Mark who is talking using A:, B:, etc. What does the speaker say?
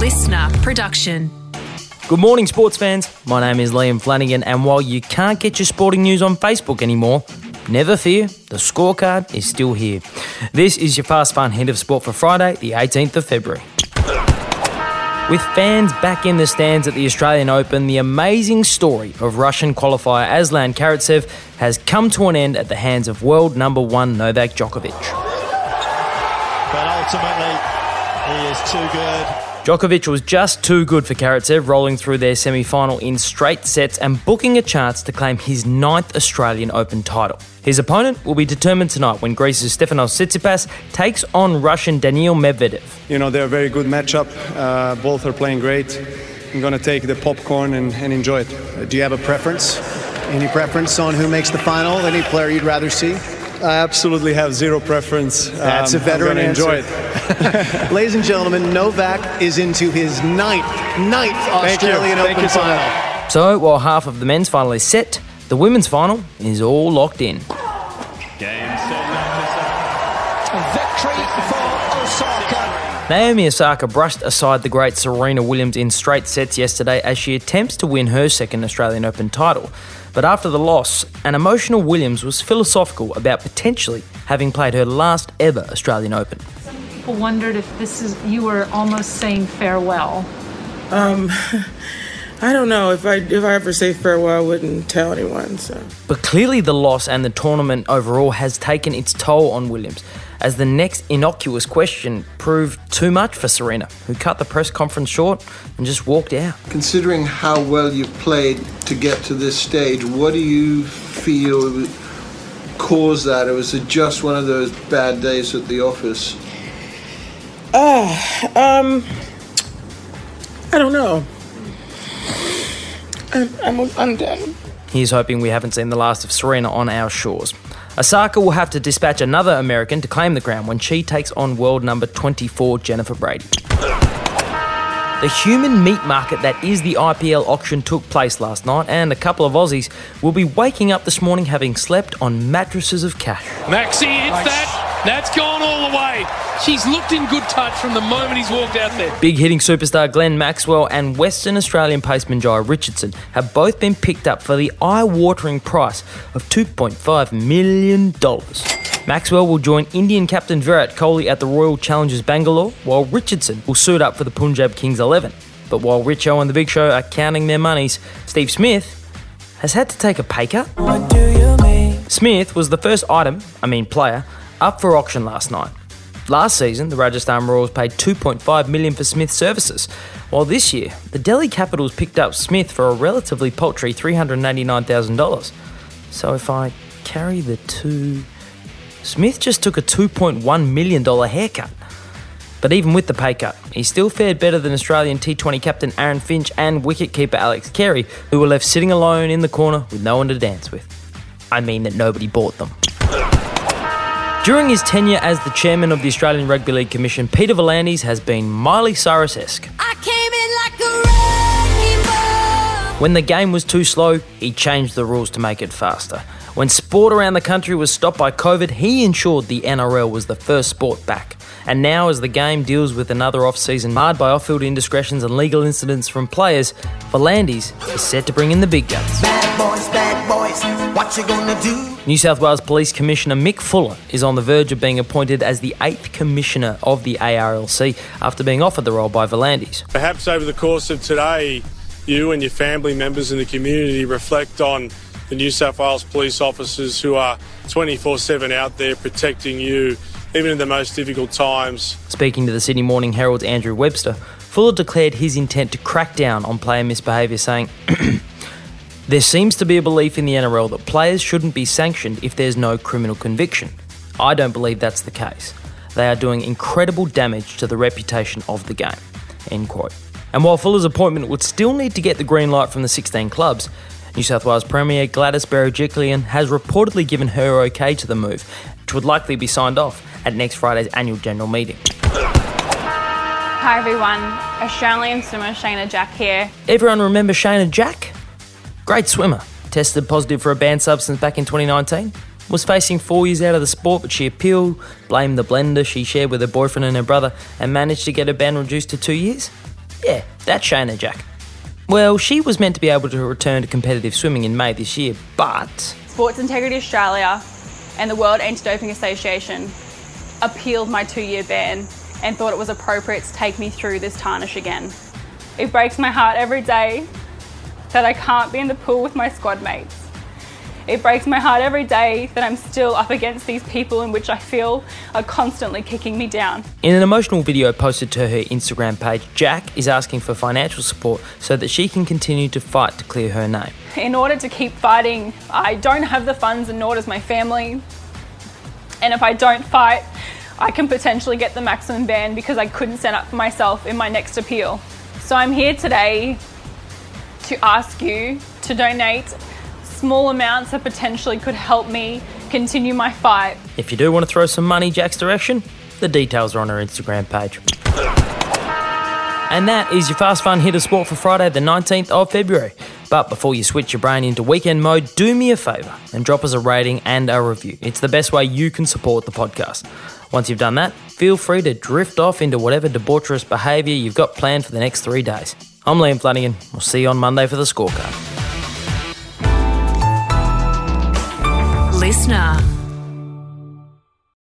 A: listener production.
B: Good morning, sports fans. My name is Liam Flanagan, and while you can't get your sporting news on Facebook anymore, never fear, the scorecard is still here. This is your fast fun hit of sport for Friday, the 18th of February. With fans back in the stands at the Australian Open, the amazing story of Russian qualifier Aslan Karatsev has come to an end at the hands of world number one Novak Djokovic.
C: But ultimately, he is too good.
B: Djokovic was just too good for Karatsev, rolling through their semi final in straight sets and booking a chance to claim his ninth Australian Open title. His opponent will be determined tonight when Greece's Stefanos Tsitsipas takes on Russian Daniil Medvedev.
D: You know, they're a very good matchup. Uh, both are playing great. I'm going to take the popcorn and, and enjoy it.
E: Uh, do you have a preference? Any preference on who makes the final? Any player you'd rather see?
D: I absolutely have zero preference.
E: That's
D: Um,
E: a veteran
D: I'm gonna enjoy it.
E: Ladies and gentlemen, Novak is into his ninth, ninth
D: Thank you.
E: Australian
D: Thank
E: Open
D: you so
E: final.
B: So, while half of the men's final is set, the women's final is all locked in.
C: Game set,
F: Victory for Osaka.
B: Naomi Osaka brushed aside the great Serena Williams in straight sets yesterday as she attempts to win her second Australian Open title. But after the loss, an emotional Williams was philosophical about potentially having played her last ever Australian Open.
G: People wondered if this is you were almost saying farewell.
H: Um, I don't know if I if I ever say farewell, I wouldn't tell anyone. So
B: But clearly, the loss and the tournament overall has taken its toll on Williams, as the next innocuous question proved too much for Serena, who cut the press conference short and just walked out.
I: Considering how well you've played to get to this stage, what do you feel caused that? Or was it just one of those bad days at the office?
H: Uh, um, I don't know. I'm I'm, I'm done.
B: He's hoping we haven't seen the last of Serena on our shores. Osaka will have to dispatch another American to claim the crown when she takes on world number 24 Jennifer Brady. The human meat market that is the IPL auction took place last night, and a couple of Aussies will be waking up this morning having slept on mattresses of cash.
J: Maxi hits that. That's gone all the way. She's looked in good touch from the moment he's walked out there.
B: Big hitting superstar Glenn Maxwell and Western Australian paceman Jhye Richardson have both been picked up for the eye watering price of $2.5 million. Maxwell will join Indian captain Virat Kohli at the Royal Challengers Bangalore, while Richardson will suit up for the Punjab Kings 11. But while Richo and the Big Show are counting their monies, Steve Smith has had to take a pay cut. Smith was the first item, I mean player, up for auction last night. Last season, the Rajasthan Royals paid 2.5 million for Smith's services, while this year, the Delhi Capitals picked up Smith for a relatively paltry $389,000. So if I carry the two, Smith just took a $2.1 million haircut. But even with the pay cut, he still fared better than Australian T20 captain Aaron Finch and wicketkeeper Alex Carey, who were left sitting alone in the corner with no one to dance with. I mean that nobody bought them. During his tenure as the chairman of the Australian Rugby League Commission, Peter V'landys has been Miley Cyrus esque. When the game was too slow, he changed the rules to make it faster. When sport around the country was stopped by COVID, he ensured the NRL was the first sport back. And now, as the game deals with another off season marred by off field indiscretions and legal incidents from players, V'landys is set to bring in the big guns.
F: Bad boys, bad what you gonna do?
B: New South Wales Police Commissioner Mick Fuller is on the verge of being appointed as the eighth commissioner of the ARLC after being offered the role by V'landys.
K: Perhaps over the course of today, you and your family members in the community reflect on the New South Wales police officers who are 24 7 out there protecting you, even in the most difficult times.
B: Speaking to the Sydney Morning Herald's Andrew Webster, Fuller declared his intent to crack down on player misbehaviour, saying, There seems to be a belief in the NRL that players shouldn't be sanctioned if there's no criminal conviction. I don't believe that's the case. They are doing incredible damage to the reputation of the game. End quote. And while Fuller's appointment would still need to get the green light from the 16 clubs, New South Wales Premier Gladys Berejiklian has reportedly given her okay to the move, which would likely be signed off at next Friday's annual general meeting.
L: Hi everyone, Australian swimmer Shayna Jack here.
B: Everyone remember Shayna Jack? Great swimmer. Tested positive for a banned substance back in 2019. Was facing four years out of the sport, but she appealed, blamed the blender she shared with her boyfriend and her brother, and managed to get her ban reduced to two years.
M: Yeah, that's Shayna Jack. Well, she was meant to be able to return to competitive swimming in May this year, but
B: Sports Integrity Australia and the World Anti-Doping Association appealed my two-year ban and thought it was appropriate to take me through this tarnish again. It breaks my heart every day that I can't be in the pool with my squad mates. It breaks my heart every day that I'm still up against these people in which I feel are constantly kicking me down.
M: in an emotional video posted to her Instagram page, Jack is asking for financial support so that she can continue to fight to clear her name.
B: In order to keep fighting, I don't have the funds and nor does my family. And if I don't fight, I can potentially get the maximum ban because I couldn't stand up for myself in my next appeal. So I'm here today to ask you to donate small amounts that potentially could help me continue my fight.
M: If you do want to throw some money Jack's direction, the details are on our Instagram page. And that is your Fast Fun Hit of Sport for Friday, the 19th of February. But before you switch your brain into weekend mode, do me a favour and drop us a rating and a review. It's the best way you can support the podcast. Once you've done that, feel free to drift off into whatever debaucherous behaviour you've got planned for the next three days. I'm Liam Flanagan. We'll see you on Monday for the scorecard.
F: Listener.